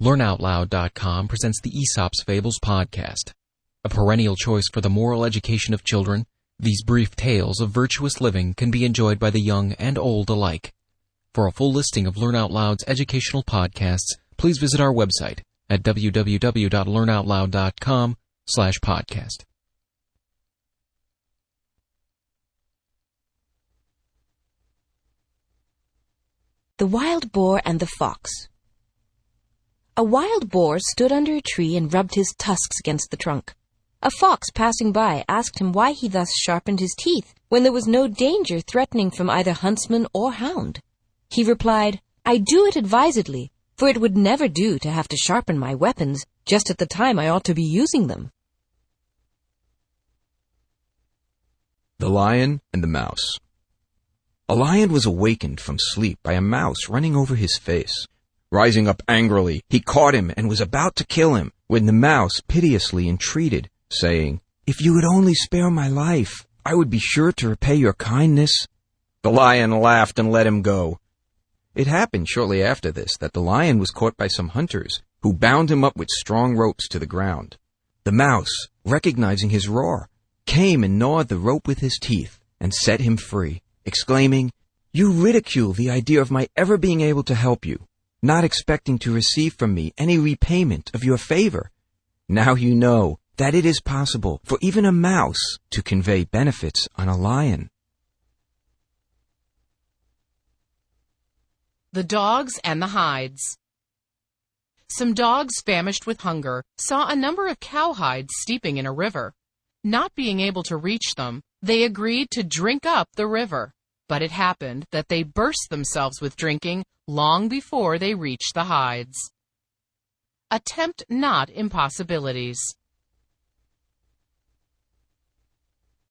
LearnOutLoud.com presents the Aesop's Fables podcast. A perennial choice for the moral education of children, these brief tales of virtuous living can be enjoyed by the young and old alike. For a full listing of Learn Out Loud's educational podcasts, please visit our website at www.learnoutloud.com slash podcast. The Wild Boar and the Fox A wild boar stood under a tree and rubbed his tusks against the trunk. A fox passing by asked him why he thus sharpened his teeth when there was no danger threatening from either huntsman or hound. He replied, I do it advisedly, for it would never do to have to sharpen my weapons just at the time I ought to be using them. The Lion and the Mouse A lion was awakened from sleep by a mouse running over his face. Rising up angrily, he caught him and was about to kill him when the mouse piteously entreated, saying, If you would only spare my life, I would be sure to repay your kindness. The lion laughed and let him go. It happened shortly after this that the lion was caught by some hunters, who bound him up with strong ropes to the ground. The mouse, recognizing his roar, came and gnawed the rope with his teeth and set him free, exclaiming, You ridicule the idea of my ever being able to help you, not expecting to receive from me any repayment of your favor. Now you know that it is possible for even a mouse to convey benefits on a lion. The Dogs and the Hides Some dogs famished with hunger saw a number of cowhides steeping in a river. Not being able to reach them, they agreed to drink up the river. But it happened that they burst themselves with drinking long before they reached the hides. Attempt not impossibilities.